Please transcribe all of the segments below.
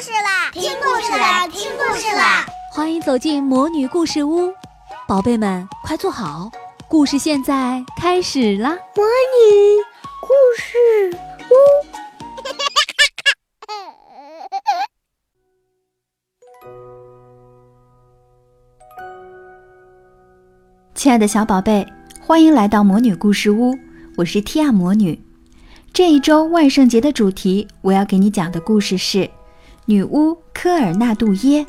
事啦！听故事啦！听故事啦！欢迎走进魔女故事屋，宝贝们快坐好，故事现在开始啦！魔女故事屋，亲爱的小宝贝，欢迎来到魔女故事屋，我是提亚魔女。这一周万圣节的主题，我要给你讲的故事是女巫科尔纳杜耶。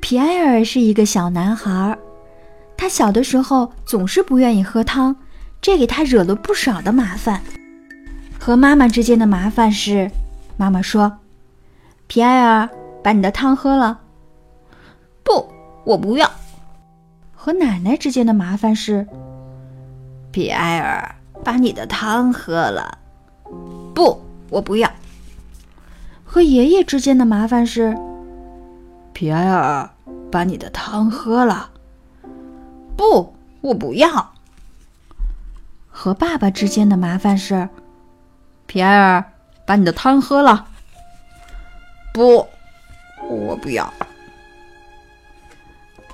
皮埃尔是一个小男孩，他小的时候总是不愿意喝汤，这给他惹了不少的麻烦。和妈妈之间的麻烦是，妈妈说：“皮埃尔，把你的汤喝了。”不，我不要。和奶奶之间的麻烦是，皮埃尔。把你的汤喝了，不，我不要。和爷爷之间的麻烦是，皮埃尔，把你的汤喝了，不，我不要。和爸爸之间的麻烦是，皮埃尔，把你的汤喝了，不，我不要。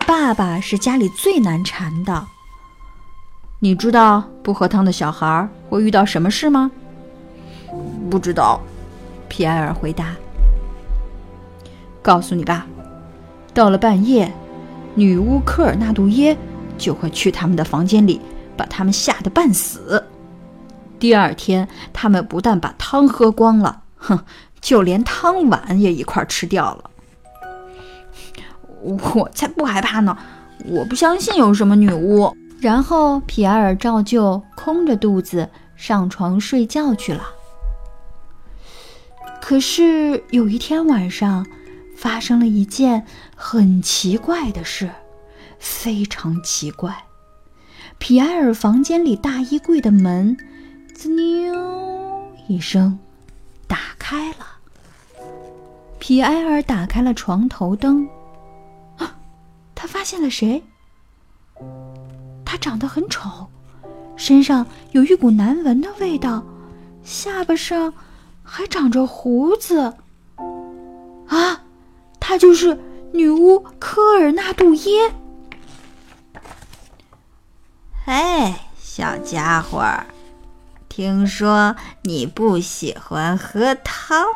爸爸是家里最难缠的。你知道不喝汤的小孩会遇到什么事吗？不知道，皮埃尔回答。告诉你吧，到了半夜，女巫科尔纳杜耶就会去他们的房间里，把他们吓得半死。第二天，他们不但把汤喝光了，哼，就连汤碗也一块吃掉了。我才不害怕呢！我不相信有什么女巫。然后皮埃尔照旧空着肚子上床睡觉去了。可是有一天晚上，发生了一件很奇怪的事，非常奇怪。皮埃尔房间里大衣柜的门“滋溜”一声打开了。皮埃尔打开了床头灯，啊，他发现了谁？他长得很丑，身上有一股难闻的味道，下巴上还长着胡子。啊，她就是女巫科尔纳杜耶。嘿，小家伙，听说你不喜欢喝汤？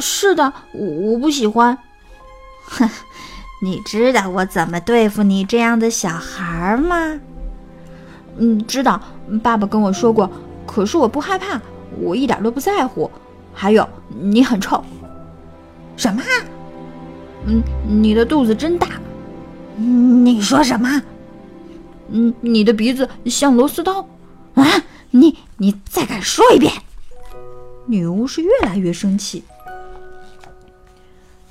是的，我不喜欢。哼。你知道我怎么对付你这样的小孩吗？嗯，知道，爸爸跟我说过。可是我不害怕，我一点都不在乎。还有，你很臭。什么？嗯，你的肚子真大。你说什么？嗯，你的鼻子像螺丝刀。啊！你你再敢说一遍！女巫是越来越生气。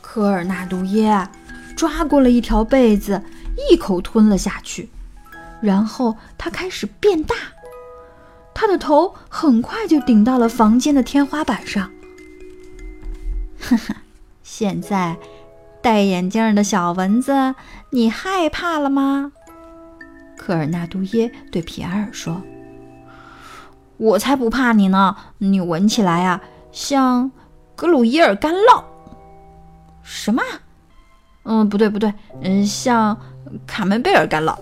科尔纳杜耶。抓过了一条被子，一口吞了下去，然后他开始变大，他的头很快就顶到了房间的天花板上。哈哈，现在戴眼镜的小蚊子，你害怕了吗？科尔纳杜耶对皮埃尔说：“我才不怕你呢！你闻起来啊，像格鲁伊尔干酪。”什么？嗯，不对不对，嗯，像卡门贝尔干酪。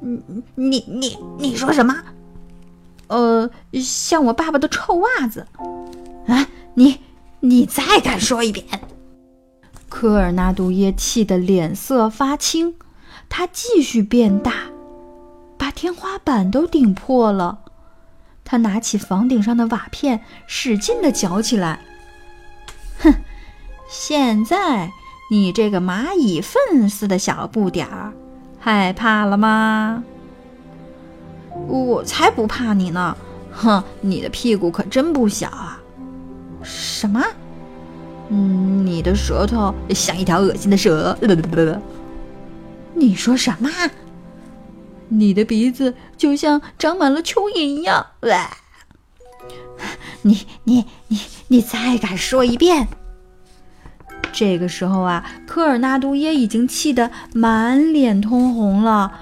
你你你你说什么？呃，像我爸爸的臭袜子。啊，你你再敢说一遍！科尔纳杜耶气得脸色发青，他继续变大，把天花板都顶破了。他拿起房顶上的瓦片，使劲地搅起来。哼，现在。你这个蚂蚁粪似的小不点儿，害怕了吗？我才不怕你呢！哼，你的屁股可真不小啊！什么？嗯，你的舌头像一条恶心的蛇。你说什么？你的鼻子就像长满了蚯蚓一样。你你你你再敢说一遍！这个时候啊，科尔纳杜耶已经气得满脸通红了。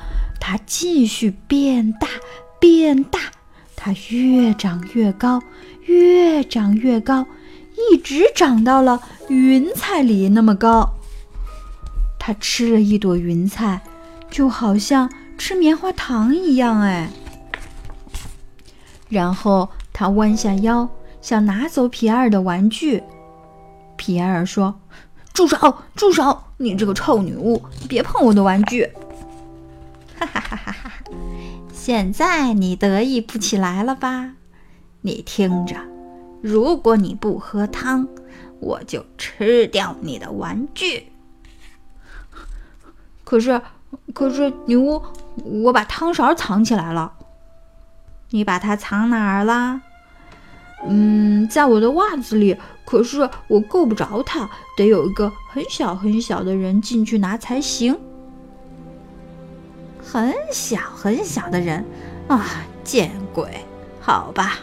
它继续变大，变大，它越长越高，越长越高，一直长到了云彩里那么高。他吃了一朵云彩，就好像吃棉花糖一样，哎。然后他弯下腰，想拿走皮埃尔的玩具。皮埃尔说：“住手，住手！你这个臭女巫，别碰我的玩具！”哈哈哈哈！现在你得意不起来了吧？你听着，如果你不喝汤，我就吃掉你的玩具。可是，可是女巫，我把汤勺藏起来了。你把它藏哪儿啦？嗯，在我的袜子里。可是我够不着它，得有一个很小很小的人进去拿才行。很小很小的人啊，见鬼！好吧，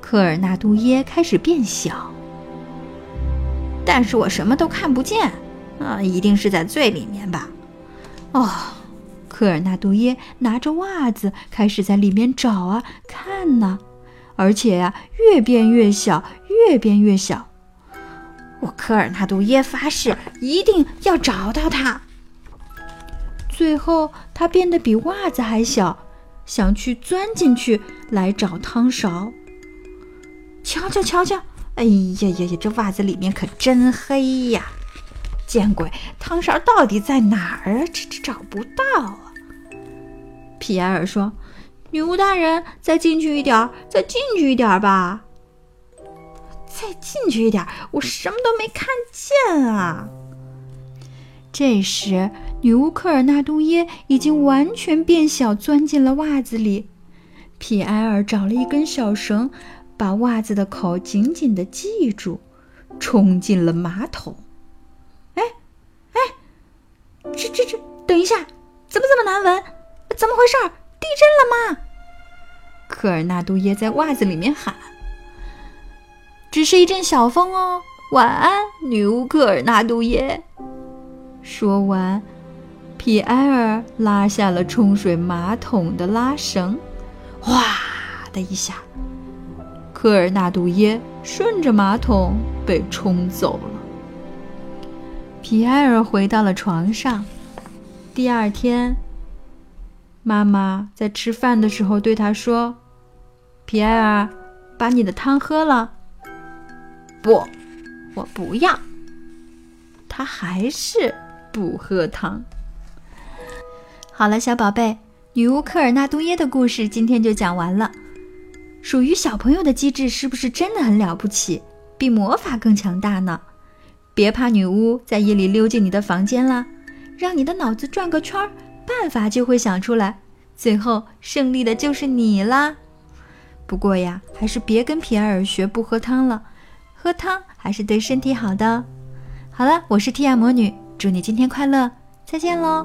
科尔纳杜耶开始变小，但是我什么都看不见。啊，一定是在最里面吧？哦，科尔纳杜耶拿着袜子开始在里面找啊看呢，而且呀，越变越小，越变越小。我科尔纳杜耶发誓一定要找到它。最后，它变得比袜子还小，想去钻进去来找汤勺。瞧瞧瞧瞧！哎呀呀呀，这袜子里面可真黑呀！见鬼，汤勺到底在哪儿啊？这这找不到啊！皮埃尔说：“女巫大人，再进去一点，再进去一点吧。再进去一点，我什么都没看见啊！”这时，女巫科尔纳杜耶已经完全变小，钻进了袜子里。皮埃尔找了一根小绳，把袜子的口紧紧地系住，冲进了马桶。哎，哎这这这，等一下，怎么这么难闻？怎么回事？地震了吗？科尔纳杜耶在袜子里面喊：“只是一阵小风哦。”晚安，女巫科尔纳杜耶。说完，皮埃尔拉下了冲水马桶的拉绳，哗的一下，科尔纳杜耶顺着马桶被冲走了。皮埃尔回到了床上。第二天，妈妈在吃饭的时候对他说：“皮埃尔，把你的汤喝了。”“不，我不要。”他还是不喝汤。好了，小宝贝，女巫科尔纳杜耶的故事今天就讲完了。属于小朋友的机智是不是真的很了不起？比魔法更强大呢？别怕女巫在夜里溜进你的房间啦，让你的脑子转个圈儿，办法就会想出来，最后胜利的就是你啦。不过呀，还是别跟皮埃尔学不喝汤了，喝汤还是对身体好的。好了，我是蒂亚魔女，祝你今天快乐，再见喽。